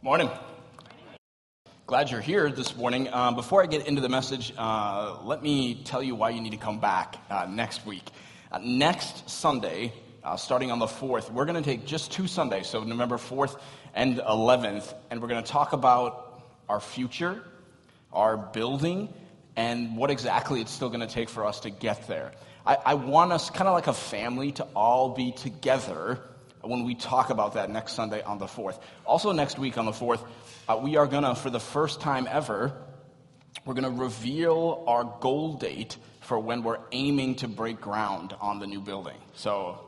Morning. Glad you're here this morning. Um, before I get into the message, uh, let me tell you why you need to come back uh, next week. Uh, next Sunday, uh, starting on the 4th, we're going to take just two Sundays, so November 4th and 11th, and we're going to talk about our future, our building, and what exactly it's still going to take for us to get there. I, I want us, kind of like a family, to all be together when we talk about that next Sunday on the 4th. Also, next week on the 4th, uh, we are going to, for the first time ever, we're going to reveal our goal date for when we're aiming to break ground on the new building. So,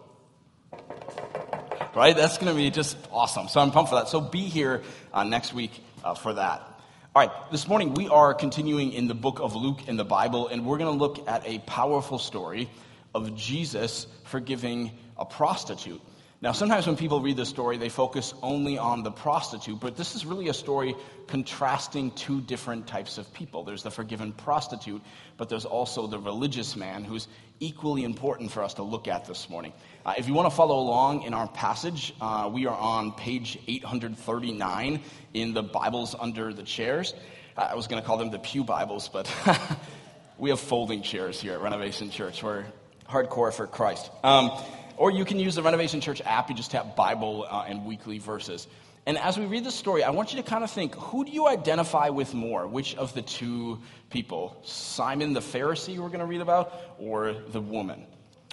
right? That's going to be just awesome. So I'm pumped for that. So be here uh, next week uh, for that. All right, this morning we are continuing in the book of Luke in the Bible, and we're going to look at a powerful story of Jesus forgiving a prostitute. Now, sometimes when people read this story, they focus only on the prostitute, but this is really a story contrasting two different types of people. There's the forgiven prostitute, but there's also the religious man who's equally important for us to look at this morning. Uh, if you want to follow along in our passage, uh, we are on page 839 in the Bibles under the chairs. Uh, I was going to call them the Pew Bibles, but we have folding chairs here at Renovation Church. We're hardcore for Christ. Um, or you can use the Renovation Church app. You just tap Bible uh, and weekly verses. And as we read the story, I want you to kind of think who do you identify with more? Which of the two people? Simon the Pharisee, we're going to read about, or the woman?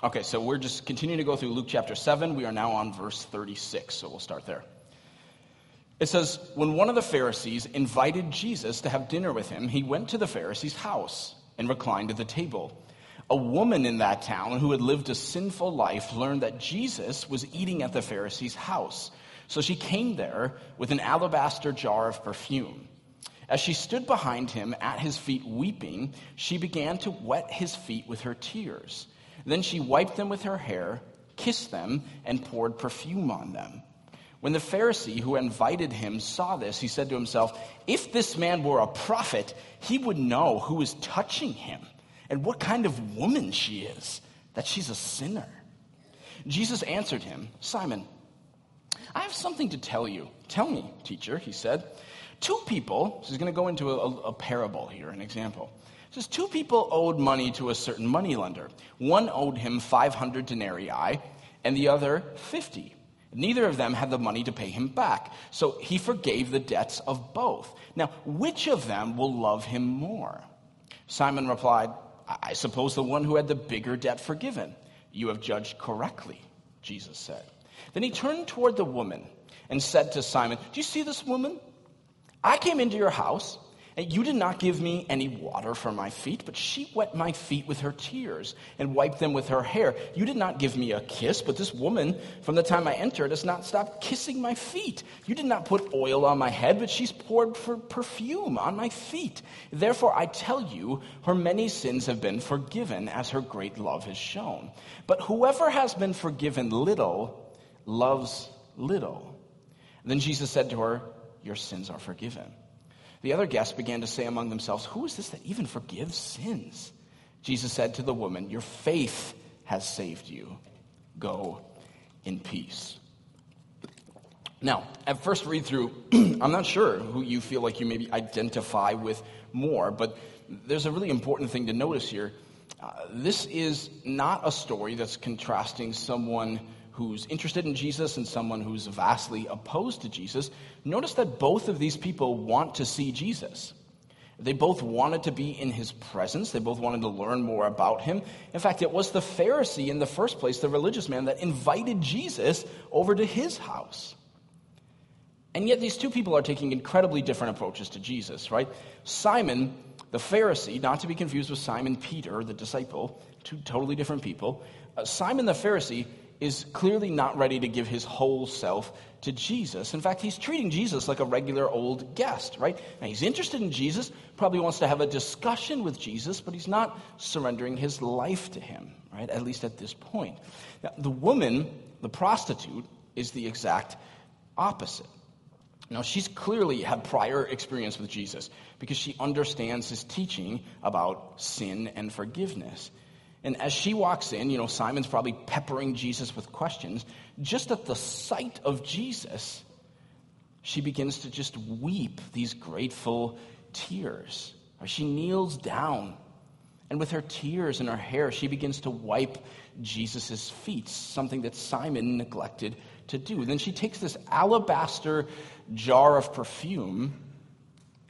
Okay, so we're just continuing to go through Luke chapter 7. We are now on verse 36, so we'll start there. It says, When one of the Pharisees invited Jesus to have dinner with him, he went to the Pharisee's house and reclined at the table. A woman in that town who had lived a sinful life learned that Jesus was eating at the Pharisee's house. So she came there with an alabaster jar of perfume. As she stood behind him at his feet weeping, she began to wet his feet with her tears. Then she wiped them with her hair, kissed them, and poured perfume on them. When the Pharisee who invited him saw this, he said to himself, If this man were a prophet, he would know who is touching him and what kind of woman she is, that she's a sinner. Jesus answered him, Simon, I have something to tell you. Tell me, teacher, he said. Two people, so he's going to go into a, a parable here, an example. Says, Two people owed money to a certain moneylender. One owed him 500 denarii, and the other 50. Neither of them had the money to pay him back. So he forgave the debts of both. Now, which of them will love him more? Simon replied, I suppose the one who had the bigger debt forgiven. You have judged correctly, Jesus said. Then he turned toward the woman and said to Simon, Do you see this woman? I came into your house you did not give me any water for my feet, but she wet my feet with her tears and wiped them with her hair. You did not give me a kiss, but this woman, from the time I entered, has not stopped kissing my feet. You did not put oil on my head, but she's poured for perfume on my feet. Therefore, I tell you, her many sins have been forgiven, as her great love has shown. But whoever has been forgiven little loves little. then Jesus said to her, Your sins are forgiven. The other guests began to say among themselves, Who is this that even forgives sins? Jesus said to the woman, Your faith has saved you. Go in peace. Now, at first read through, I'm not sure who you feel like you maybe identify with more, but there's a really important thing to notice here. Uh, this is not a story that's contrasting someone who's interested in Jesus and someone who's vastly opposed to Jesus, notice that both of these people want to see Jesus. They both wanted to be in his presence. They both wanted to learn more about him. In fact, it was the Pharisee in the first place, the religious man, that invited Jesus over to his house. And yet, these two people are taking incredibly different approaches to Jesus, right? Simon, the Pharisee, not to be confused with Simon Peter, the disciple, two totally different people. Uh, Simon the Pharisee is clearly not ready to give his whole self to Jesus. In fact, he's treating Jesus like a regular old guest, right? Now, he's interested in Jesus, probably wants to have a discussion with Jesus, but he's not surrendering his life to him, right? At least at this point. Now, the woman, the prostitute, is the exact opposite. Now, she's clearly had prior experience with Jesus because she understands his teaching about sin and forgiveness. And as she walks in, you know, Simon's probably peppering Jesus with questions. Just at the sight of Jesus, she begins to just weep these grateful tears. She kneels down, and with her tears and her hair, she begins to wipe Jesus' feet, something that Simon neglected to do. Then she takes this alabaster jar of perfume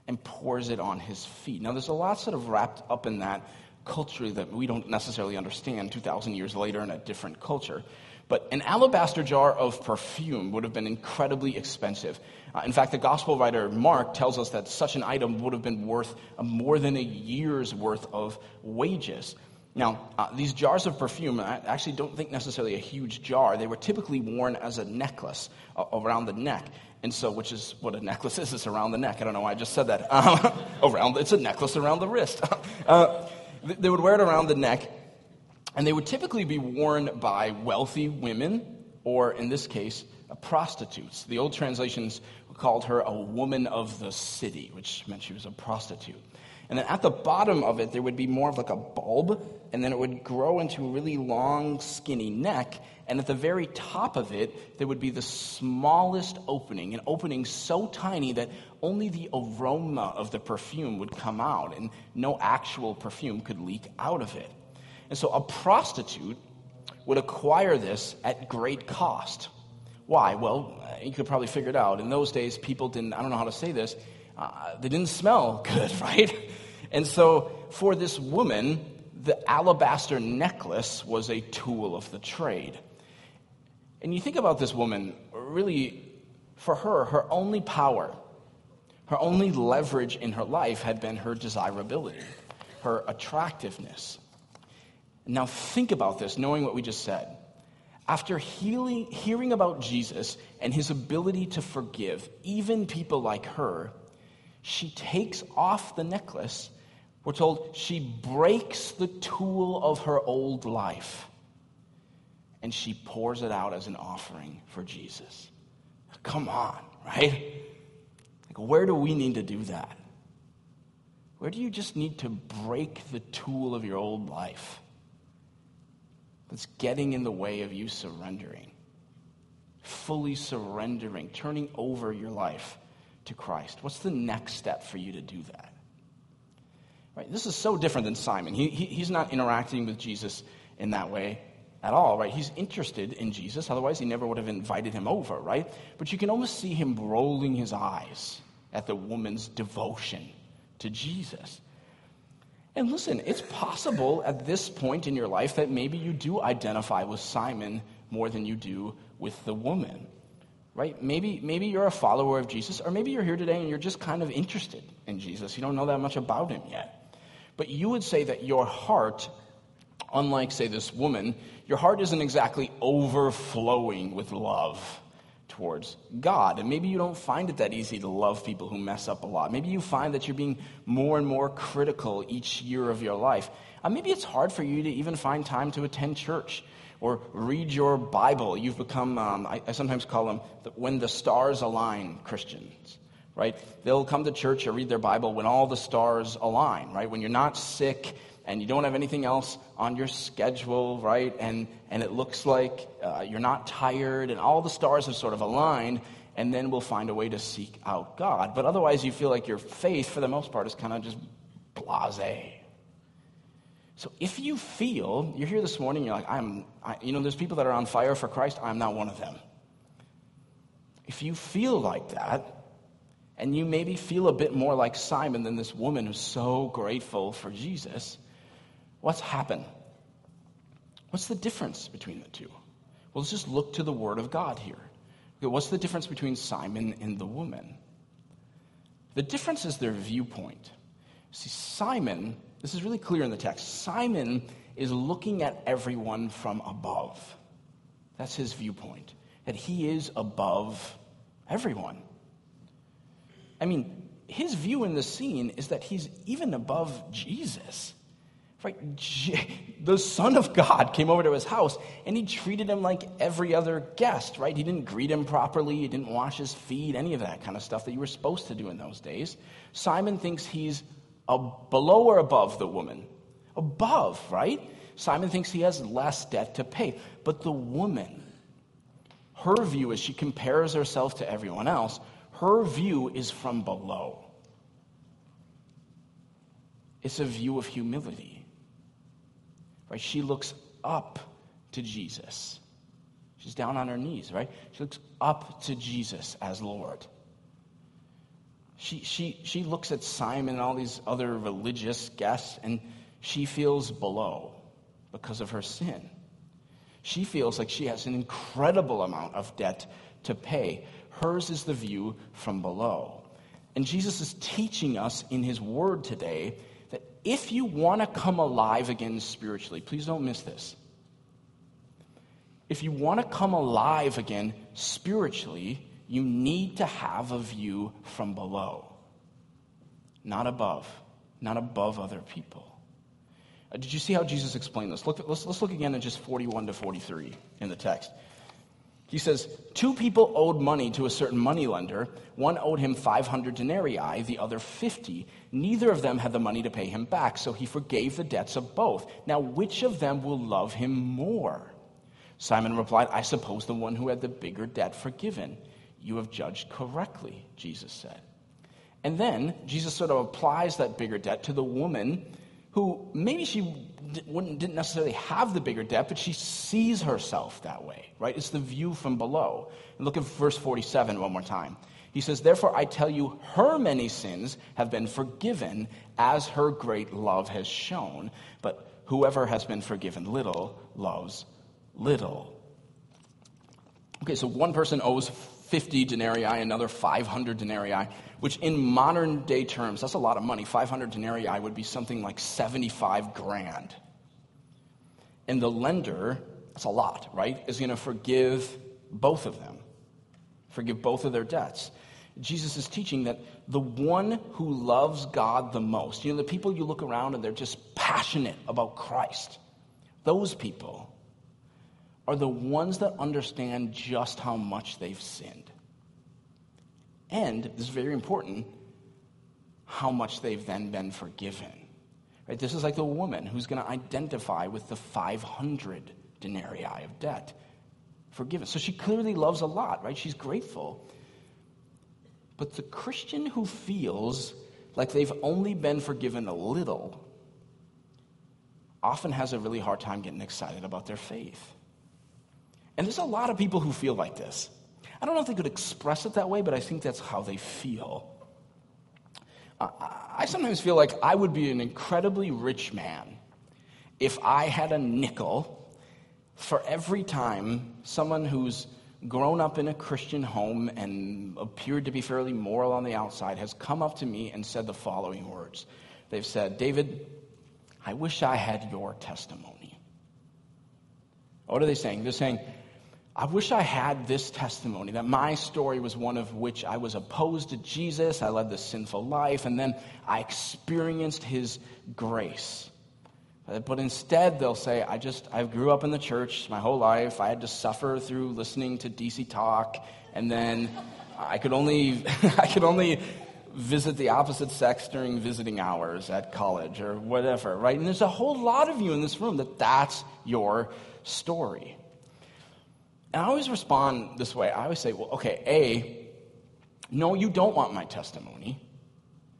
and pours it on his feet. Now, there's a lot sort of wrapped up in that culture that we don't necessarily understand 2,000 years later in a different culture. But an alabaster jar of perfume would have been incredibly expensive. Uh, in fact, the gospel writer Mark tells us that such an item would have been worth uh, more than a year's worth of wages. Now, uh, these jars of perfume, I actually don't think necessarily a huge jar. They were typically worn as a necklace uh, around the neck. And so, which is what a necklace is, it's around the neck. I don't know why I just said that. around, it's a necklace around the wrist. They would wear it around the neck, and they would typically be worn by wealthy women, or in this case, prostitutes. The old translations called her a woman of the city, which meant she was a prostitute. And then at the bottom of it, there would be more of like a bulb, and then it would grow into a really long, skinny neck. And at the very top of it, there would be the smallest opening, an opening so tiny that only the aroma of the perfume would come out, and no actual perfume could leak out of it. And so a prostitute would acquire this at great cost. Why? Well, you could probably figure it out. In those days, people didn't, I don't know how to say this, uh, they didn't smell good, right? And so for this woman, the alabaster necklace was a tool of the trade. And you think about this woman, really, for her, her only power, her only leverage in her life had been her desirability, her attractiveness. Now, think about this, knowing what we just said. After healing, hearing about Jesus and his ability to forgive, even people like her, she takes off the necklace. We're told she breaks the tool of her old life and she pours it out as an offering for Jesus. Come on, right? Like, where do we need to do that? Where do you just need to break the tool of your old life? that's getting in the way of you surrendering, fully surrendering, turning over your life to Christ? What's the next step for you to do that? Right? This is so different than Simon. He, he, he's not interacting with Jesus in that way at all, right? He's interested in Jesus, otherwise, he never would have invited him over, right? But you can almost see him rolling his eyes at the woman's devotion to Jesus. And listen, it's possible at this point in your life that maybe you do identify with Simon more than you do with the woman. Right? Maybe, maybe you're a follower of Jesus, or maybe you're here today and you're just kind of interested in Jesus. You don't know that much about him yet. But you would say that your heart, unlike, say, this woman, your heart isn't exactly overflowing with love towards God. And maybe you don't find it that easy to love people who mess up a lot. Maybe you find that you're being more and more critical each year of your life. Uh, maybe it's hard for you to even find time to attend church or read your Bible. You've become, um, I, I, sometimes call them the, when the stars align Christians, right? They'll come to church or read their Bible when all the stars align, right? When you're not sick and you don't have anything else on your schedule, right? And, and it looks like uh, you're not tired and all the stars have sort of aligned, and then we'll find a way to seek out God. But otherwise, you feel like your faith, for the most part, is kind of just blase. So if you feel, you're here this morning, you're like, I'm, I, you know, there's people that are on fire for Christ, I'm not one of them. If you feel like that, and you maybe feel a bit more like Simon than this woman who's so grateful for Jesus, What's happened? What's the difference between the two? Well, let's just look to the Word of God here. Okay, what's the difference between Simon and the woman? The difference is their viewpoint. See, Simon, this is really clear in the text. Simon is looking at everyone from above. That's his viewpoint, that he is above everyone. I mean, his view in the scene is that he's even above Jesus. Right? The Son of God came over to his house and he treated him like every other guest, right? He didn't greet him properly, he didn't wash his feet, any of that kind of stuff that you were supposed to do in those days. Simon thinks he's a, below or above the woman. Above, right? Simon thinks he has less debt to pay. But the woman, her view is she compares herself to everyone else. Her view is from below. It's a view of humility. Right? She looks up to Jesus. She's down on her knees, right? She looks up to Jesus as Lord. She, she, she looks at Simon and all these other religious guests, and she feels below because of her sin. She feels like she has an incredible amount of debt to pay. Hers is the view from below. And Jesus is teaching us in his word today that if you want to come alive again spiritually, please don't miss this. If you want to come alive again spiritually, you need to have a view from below, not above, not above other people. Uh, did you see how Jesus explained this? Look, let's, let's look again at just 41 to 43 in the text. He says, Two people owed money to a certain moneylender. One owed him 500 denarii, the other 50. Neither of them had the money to pay him back, so he forgave the debts of both. Now, which of them will love him more? Simon replied, I suppose the one who had the bigger debt forgiven. You have judged correctly, Jesus said. And then Jesus sort of applies that bigger debt to the woman who maybe she didn't necessarily have the bigger debt, but she sees herself that way, right? It's the view from below. And look at verse 47 one more time. He says, Therefore, I tell you, her many sins have been forgiven as her great love has shown. But whoever has been forgiven little loves little. Okay, so one person owes 50 denarii, another 500 denarii which in modern day terms, that's a lot of money. 500 denarii would be something like 75 grand. And the lender, that's a lot, right, is going to forgive both of them, forgive both of their debts. Jesus is teaching that the one who loves God the most, you know, the people you look around and they're just passionate about Christ, those people are the ones that understand just how much they've sinned. And, this is very important, how much they've then been forgiven. Right? This is like the woman who's going to identify with the 500 denarii of debt forgiven. So she clearly loves a lot, right? She's grateful. But the Christian who feels like they've only been forgiven a little often has a really hard time getting excited about their faith. And there's a lot of people who feel like this. I don't know if they could express it that way, but I think that's how they feel. I sometimes feel like I would be an incredibly rich man if I had a nickel for every time someone who's grown up in a Christian home and appeared to be fairly moral on the outside has come up to me and said the following words. They've said, David, I wish I had your testimony. What are they saying? They're saying, I wish I had this testimony that my story was one of which I was opposed to Jesus, I led this sinful life, and then I experienced his grace. But instead, they'll say, I just, I grew up in the church my whole life. I had to suffer through listening to DC talk, and then I could only, I could only visit the opposite sex during visiting hours at college or whatever, right? And there's a whole lot of you in this room that that's your story. And I always respond this way. I always say, well, okay, A, no, you don't want my testimony.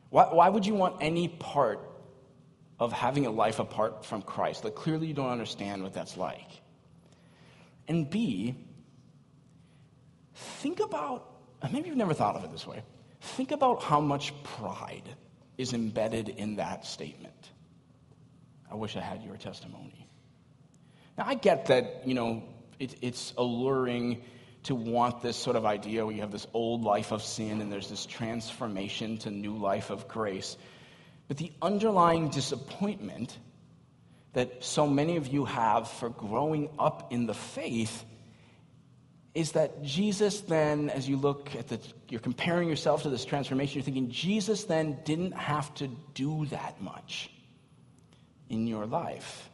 Why, why would you want any part of having a life apart from Christ? Like, clearly you don't understand what that's like. And B, think about, maybe you've never thought of it this way. Think about how much pride is embedded in that statement. I wish I had your testimony. Now, I get that, you know, it, it's alluring to want this sort of idea where you have this old life of sin and there's this transformation to new life of grace. But the underlying disappointment that so many of you have for growing up in the faith is that Jesus then, as you look at the, you're comparing yourself to this transformation, you're thinking Jesus then didn't have to do that much in your life.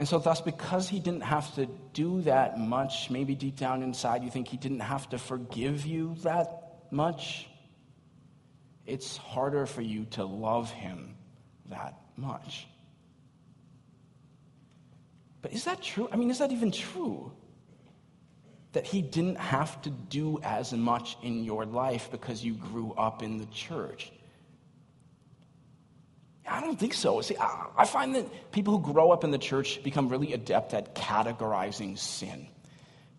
And so, thus, because he didn't have to do that much, maybe deep down inside you think he didn't have to forgive you that much, it's harder for you to love him that much. But is that true? I mean, is that even true? that he didn't have to do as much in your life because you grew up in the church. I don't think so. See, I find that people who grow up in the church become really adept at categorizing sin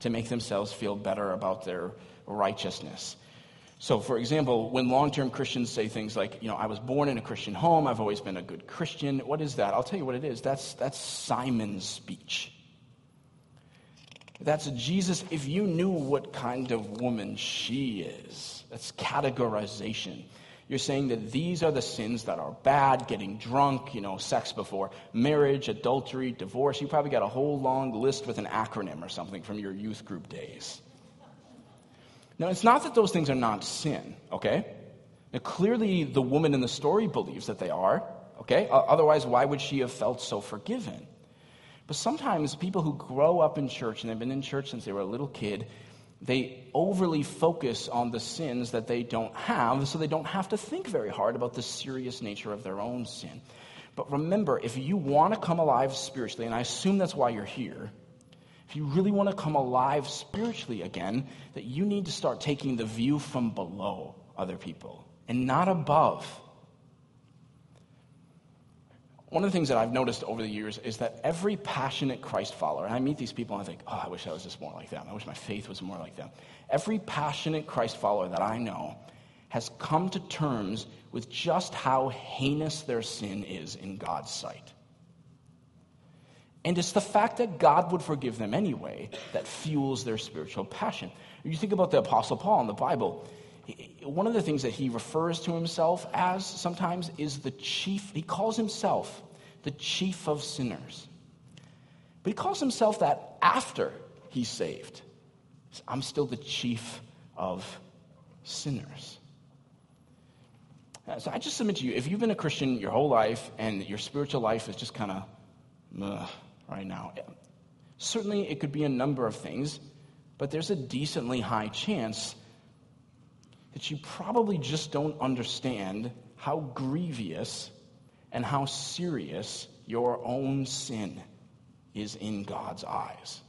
to make themselves feel better about their righteousness. So, for example, when long term Christians say things like, you know, I was born in a Christian home, I've always been a good Christian, what is that? I'll tell you what it is. That's, that's Simon's speech. That's Jesus, if you knew what kind of woman she is, that's categorization. You're saying that these are the sins that are bad getting drunk, you know, sex before marriage, adultery, divorce. You probably got a whole long list with an acronym or something from your youth group days. Now, it's not that those things are not sin, okay? Now, clearly, the woman in the story believes that they are, okay? Otherwise, why would she have felt so forgiven? But sometimes people who grow up in church and they've been in church since they were a little kid, they overly focus on the sins that they don't have, so they don't have to think very hard about the serious nature of their own sin. But remember, if you want to come alive spiritually, and I assume that's why you're here, if you really want to come alive spiritually again, that you need to start taking the view from below other people and not above. One of the things that I've noticed over the years is that every passionate Christ follower, and I meet these people and I think, oh, I wish I was just more like them. I wish my faith was more like them. Every passionate Christ follower that I know has come to terms with just how heinous their sin is in God's sight. And it's the fact that God would forgive them anyway that fuels their spiritual passion. You think about the Apostle Paul in the Bible, one of the things that he refers to himself as sometimes is the chief, he calls himself the chief of sinners. But he calls himself that after he's saved. I'm still the chief of sinners. So I just submit to you if you've been a Christian your whole life and your spiritual life is just kind of right now, certainly it could be a number of things, but there's a decently high chance that you probably just don't understand how grievous and how serious your own sin is in God's eyes.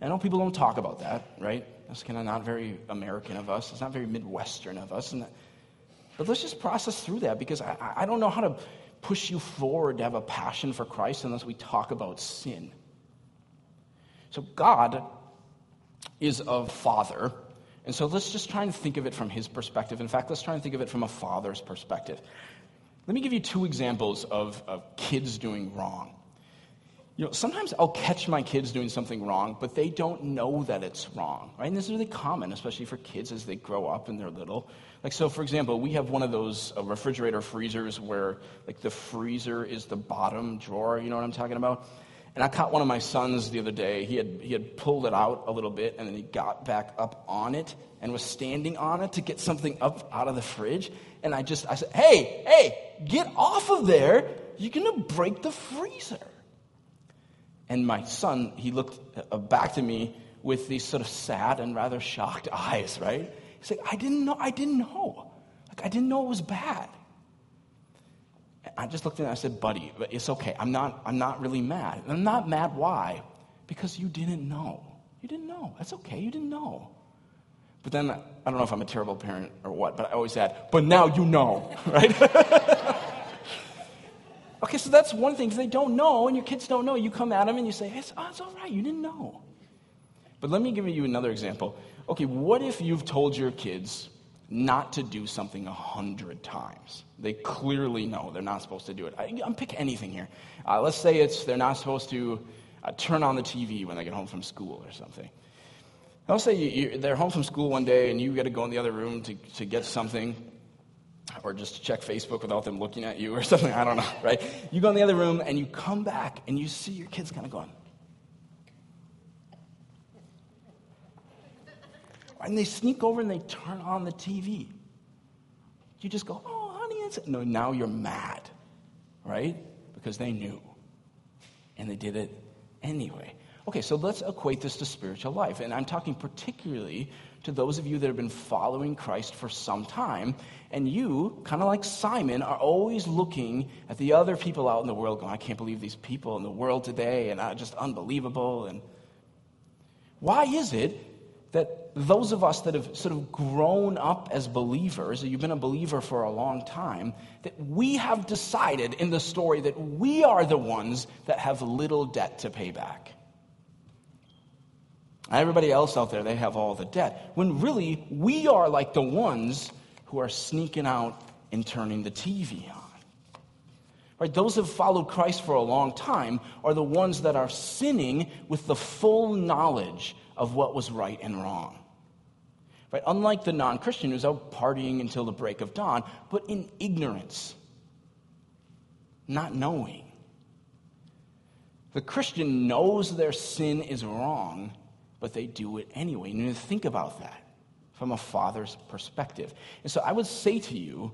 I know people don't talk about that, right? That's kind of not very American of us. It's not very Midwestern of us. That, but let's just process through that because I, I don't know how to push you forward to have a passion for Christ unless we talk about sin. So, God is a father and so let's just try and think of it from his perspective. In fact, let's try and think of it from a father's perspective. Let me give you two examples of, of kids doing wrong. You know, sometimes I'll catch my kids doing something wrong, but they don't know that it's wrong, right? And this is really common, especially for kids as they grow up and they're little. Like, so for example, we have one of those uh, refrigerator freezers where, like, the freezer is the bottom drawer. You know what I'm talking about? And I caught one of my sons the other day. He had, he had pulled it out a little bit, and then he got back up on it and was standing on it to get something up out of the fridge. And I just, I said, hey, hey, get off of there. You're going to break the freezer. And my son, he looked uh, back to me with these sort of sad and rather shocked eyes, right? He's like, I didn't know, I didn't know. Like, I didn't know it was bad. I just looked at him and I said, buddy, it's okay. I'm not, I'm not really mad. I'm not mad. Why? Because you didn't know. You didn't know. That's okay. You didn't know. But then, I don't know if I'm a terrible parent or what, but I always add, but now you know, right? okay, so that's one thing. They don't know and your kids don't know, you come at them and you say, it's, oh, it's all right. You didn't know. But let me give you another example. Okay, what if you've told your kids, not to do something a hundred times. They clearly know they're not supposed to do it. I, am pick anything here. Uh, let's say it's they're not supposed to uh, turn on the TV when they get home from school or something. Let's say you, you, they're home from school one day and you got to go in the other room to, to get something or just to check Facebook without them looking at you or something. I don't know, right? You go in the other room and you come back and you see your kids kind of going, and they sneak over and they turn on the TV. You just go, oh, honey, it's. No, now you're mad, right? Because they knew. And they did it anyway. Okay, so let's equate this to spiritual life. And I'm talking particularly to those of you that have been following Christ for some time. And you, kind of like Simon, are always looking at the other people out in the world going, I can't believe these people in the world today, and uh, just unbelievable. And Why is it that those of us that have sort of grown up as believers, you've been a believer for a long time, that we have decided in the story that we are the ones that have little debt to pay back? Everybody else out there, they have all the debt. When really, we are like the ones who are sneaking out and turning the TV on. Right? Those who have followed Christ for a long time are the ones that are sinning with the full knowledge of what was right and wrong. Right? Unlike the non Christian who's out partying until the break of dawn, but in ignorance, not knowing. The Christian knows their sin is wrong, but they do it anyway. You need to think about that from a father's perspective. And so I would say to you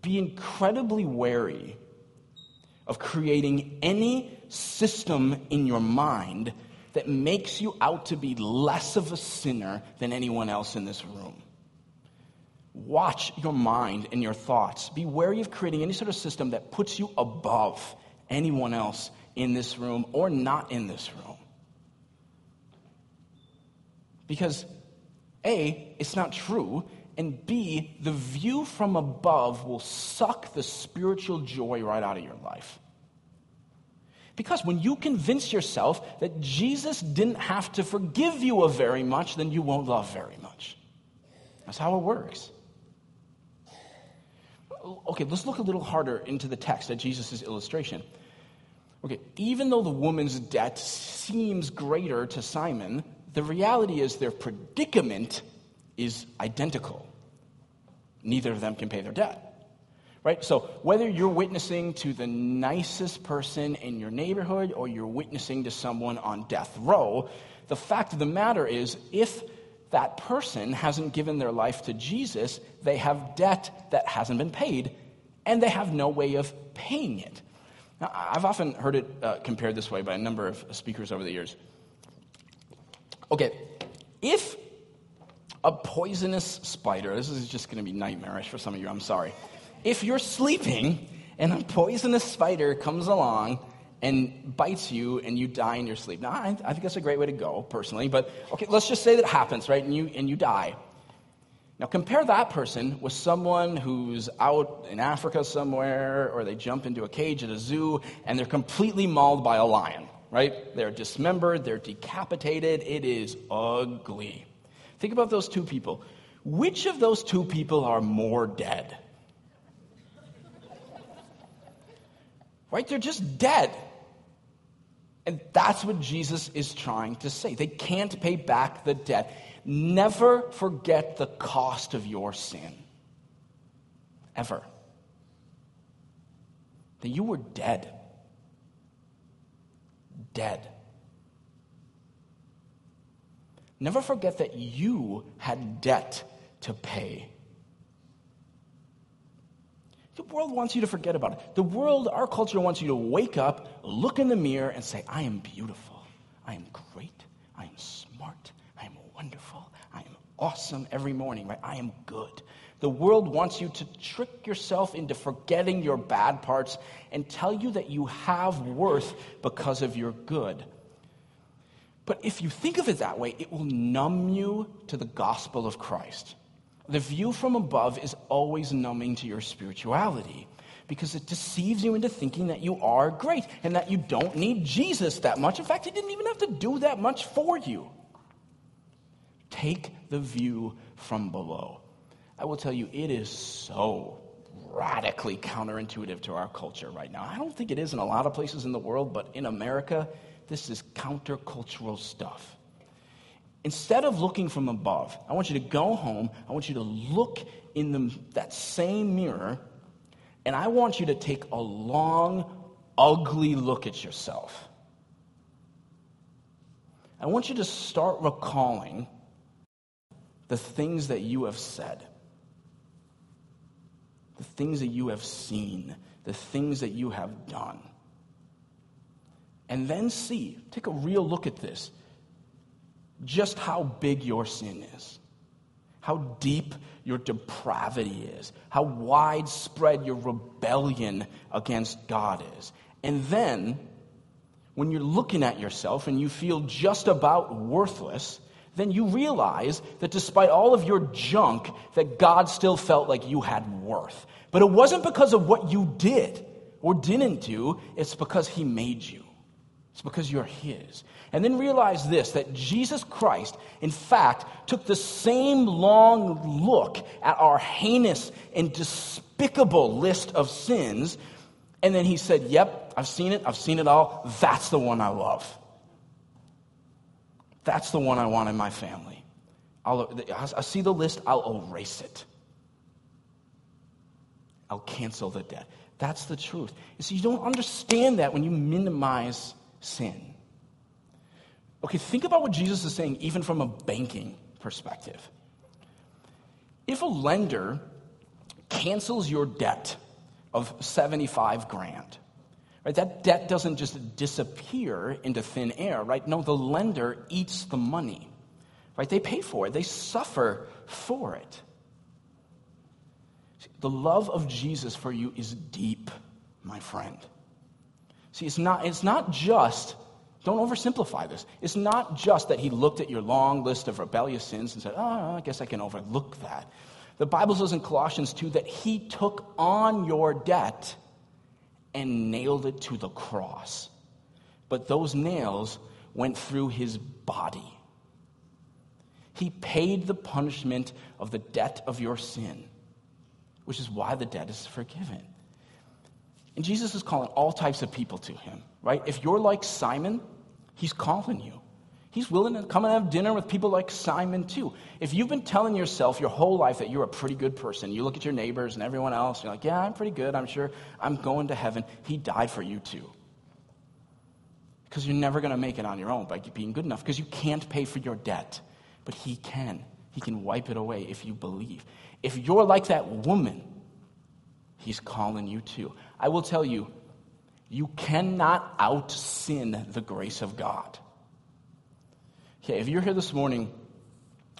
be incredibly wary of creating any system in your mind that makes you out to be less of a sinner than anyone else in this room. Watch your mind and your thoughts. Be wary of creating any sort of system that puts you above anyone else in this room or not in this room. Because A, it's not true, and B, the view from above will suck the spiritual joy right out of your life. Because when you convince yourself that Jesus didn't have to forgive you of very much, then you won't love very much. That's how it works. Okay, let's look a little harder into the text at Jesus' illustration. Okay, even though the woman's debt seems greater to Simon, the reality is their predicament is identical. Neither of them can pay their debt. Right? So, whether you're witnessing to the nicest person in your neighborhood or you're witnessing to someone on death row, the fact of the matter is if that person hasn't given their life to Jesus, they have debt that hasn't been paid, and they have no way of paying it. Now, I've often heard it uh, compared this way by a number of speakers over the years. Okay, if a poisonous spider, this is just going to be nightmarish for some of you, I'm sorry. If you're sleeping and a poisonous spider comes along and bites you and you die in your sleep. Now, I, I think that's a great way to go, personally, but okay, let's just say that happens, right? And you, and you die. Now, compare that person with someone who's out in Africa somewhere, or they jump into a cage at a zoo and they're completely mauled by a lion right? They're dismembered, they're decapitated. It is ugly. Think about those two people. Which of those two people are more dead? Right? They're just dead. And that's what Jesus is trying to say. They can't pay back the debt. Never forget the cost of your sin. Ever. That you were dead dead. Never forget that you had debt to pay. The world wants you to forget about it. The world, our culture wants you to wake up, look in the mirror, and say, I am beautiful. I am great. I am smart. I am wonderful. I am awesome every morning, right? I am good. The world wants you to trick yourself into forgetting your bad parts and tell you that you have worth because of your good. But if you think of it that way, it will numb you to the gospel of Christ. The view from above is always numbing to your spirituality because it deceives you into thinking that you are great and that you don't need Jesus that much. In fact, he didn't even have to do that much for you. Take the view from below. I will tell you, it is so radically counterintuitive to our culture right now. I don't think it is in a lot of places in the world, but in America, this is countercultural stuff. Instead of looking from above, I want you to go home, I want you to look in the, that same mirror, and I want you to take a long, ugly look at yourself. I want you to start recalling the things that you have said the things that you have seen, the things that you have done. And then see, take a real look at this, just how big your sin is, how deep your depravity is, how widespread your rebellion against God is. And then when you're looking at yourself and you feel just about worthless, then you realize that despite all of your junk, that God still felt like you had worth. But it wasn't because of what you did or didn't do, it's because He made you. It's because you're His. And then realize this that Jesus Christ, in fact, took the same long look at our heinous and despicable list of sins, and then He said, Yep, I've seen it, I've seen it all. That's the one I love. That's the one I want in my family. I'll, I see the list, I'll erase it. I'll cancel the debt. That's the truth. You see, you don't understand that when you minimize sin. Okay, think about what Jesus is saying, even from a banking perspective. If a lender cancels your debt of 75 grand, Right? That debt doesn't just disappear into thin air, right? No, the lender eats the money. Right? They pay for it. They suffer for it. The love of Jesus for you is deep, my friend. See, it's not, it's not just, don't oversimplify this. It's not just that he looked at your long list of rebellious sins and said, oh, I guess I can overlook that. The Bible says in Colossians 2 that he took on your debt and nailed it to the cross. But those nails went through his body. He paid the punishment of the debt of your sin, which is why the debt is forgiven. And Jesus is calling all types of people to him, right? If you're like Simon, he's calling you. He's willing to come and have dinner with people like Simon, too. If you've been telling yourself your whole life that you're a pretty good person, you look at your neighbors and everyone else, you're like, yeah, I'm pretty good. I'm sure I'm going to heaven. He died for you, too. Because you're never going to make it on your own by being good enough, because you can't pay for your debt. But He can. He can wipe it away if you believe. If you're like that woman, He's calling you, too. I will tell you, you cannot out sin the grace of God. Okay, if you're here this morning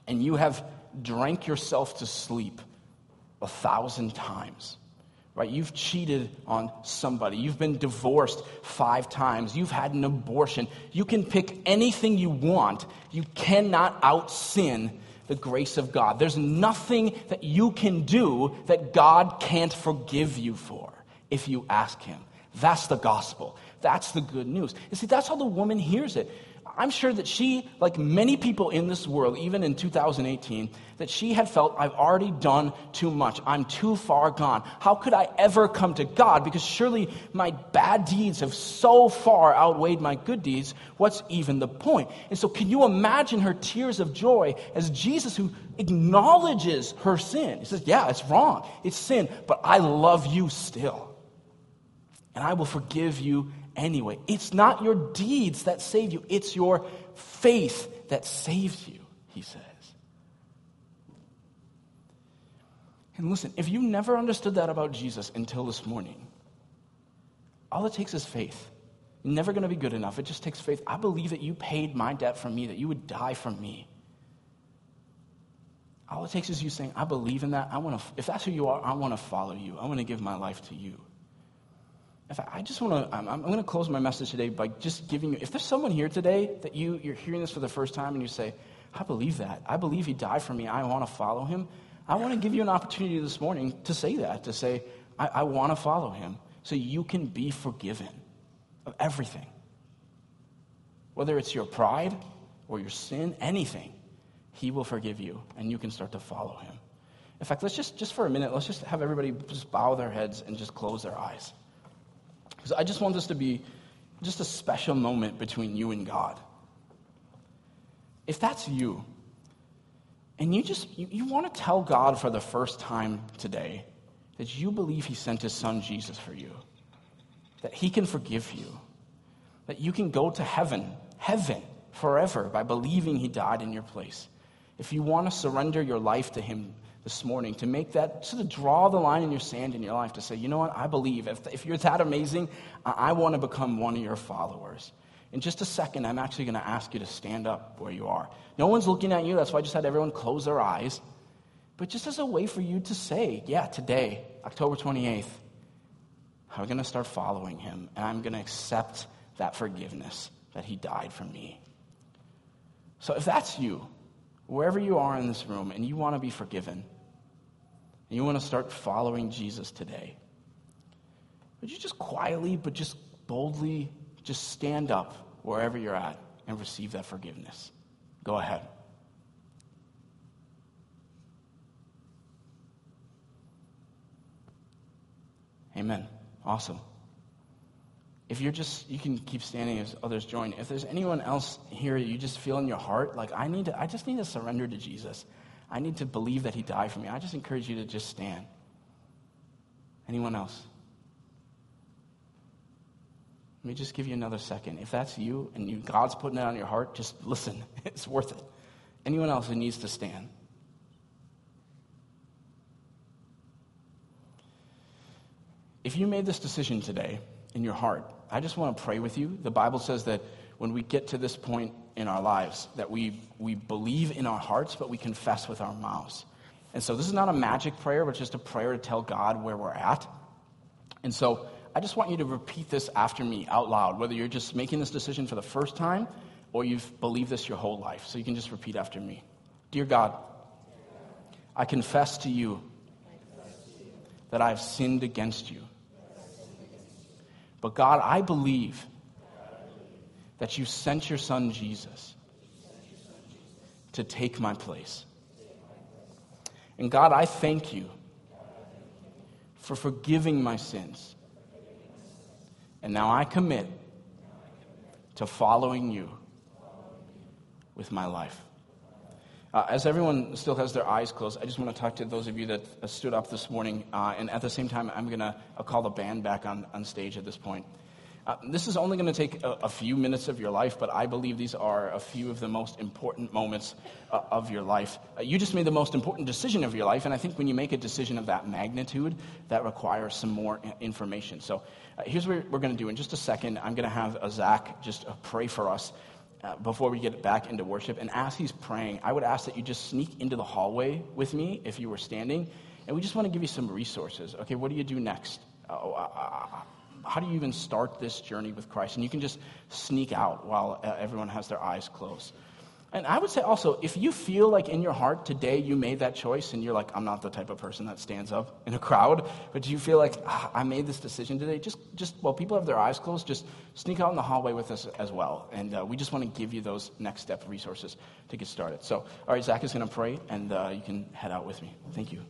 and you have drank yourself to sleep a thousand times, right? You've cheated on somebody. You've been divorced five times. You've had an abortion. You can pick anything you want. You cannot out sin the grace of God. There's nothing that you can do that God can't forgive you for if you ask Him. That's the gospel. That's the good news. You see, that's how the woman hears it. I'm sure that she, like many people in this world, even in 2018, that she had felt, I've already done too much. I'm too far gone. How could I ever come to God? Because surely my bad deeds have so far outweighed my good deeds. What's even the point? And so, can you imagine her tears of joy as Jesus, who acknowledges her sin? He says, Yeah, it's wrong. It's sin, but I love you still. And I will forgive you anyway. It's not your deeds that save you, it's your faith that saves you, he says. And listen, if you never understood that about Jesus until this morning, all it takes is faith. You're never going to be good enough. It just takes faith. I believe that you paid my debt for me, that you would die for me. All it takes is you saying, I believe in that. I want to, if that's who you are, I want to follow you. I want to give my life to you. In fact, I just want to, I'm, I'm going to close my message today by just giving you, if there's someone here today that you, you're hearing this for the first time and you say, I believe that. I believe he died for me. I want to follow him. I want to give you an opportunity this morning to say that, to say, I, I want to follow him so you can be forgiven of everything. Whether it's your pride or your sin, anything, he will forgive you and you can start to follow him. In fact, let's just, just for a minute, let's just have everybody just bow their heads and just close their eyes. Because I just want this to be just a special moment between you and God. If that's you, and you just you, you want to tell God for the first time today that you believe He sent His Son Jesus for you, that He can forgive you, that you can go to heaven, heaven forever by believing He died in your place. If you want to surrender your life to Him this morning to make that, sort of draw the line in your sand in your life to say, you know what, I believe. If, if you're that amazing, I, I want to become one of your followers. In just a second, I'm actually going to ask you to stand up where you are. No one's looking at you. That's why I just had everyone close their eyes. But just as a way for you to say, yeah, today, October 28th, I'm going to start following him and I'm going to accept that forgiveness, that he died for me. So if that's you, wherever you are in this room, and you want to be forgiven, and you want to start following Jesus today, would you just quietly, but just boldly, just stand up wherever you're at and receive that forgiveness? Go ahead. Amen. Awesome. If you're just, you can keep standing as others join. If there's anyone else here you just feel in your heart, like I need to, I just need to surrender to Jesus. I need to believe that he died for me. I just encourage you to just stand. Anyone else? Let me just give you another second. If that's you and you, God's putting it on your heart, just listen. It's worth it. Anyone else who needs to stand? If you made this decision today in your heart, I just want to pray with you. The Bible says that when we get to this point in our lives, that we, we believe in our hearts, but we confess with our mouths. And so this is not a magic prayer, but just a prayer to tell God where we're at. And so I just want you to repeat this after me out loud, whether you're just making this decision for the first time or you've believed this your whole life. So you can just repeat after me. Dear God, I confess to you that I've sinned against you. But God, I believe that you sent your son Jesus to take my place. And God, I thank you for forgiving my sins. And now I commit to following you with my life. Uh, as everyone still has their eyes closed, I just want to talk to those of you that uh, stood up this morning. Uh, and at the same time, I'm going to call the band back on, on stage at this point. Uh, this is only going to take a, a, few minutes of your life, but I believe these are a few of the most important moments uh, of your life. Uh, you just made the most important decision of your life, and I think when you make a decision of that magnitude, that requires some more information. So here's what we're going to do. In just a second, I'm going to have Zach just pray for us uh, before we get back into worship. And as he's praying, I would ask that you just sneak into the hallway with me if you were standing. And we just want to give you some resources. Okay, what do you do next? Uh, uh, uh how do you even start this journey with Christ? And you can just sneak out while uh, everyone has their eyes closed. And I would say also, if you feel like in your heart today you made that choice and you're like, I'm not the type of person that stands up in a crowd, but do you feel like, ah, I made this decision today, just, just while people have their eyes closed, just sneak out in the hallway with us as well. And uh, we just want to give you those next step resources to get started. So, all right, Zach is going to pray, and uh, you can head out with me. Thank you.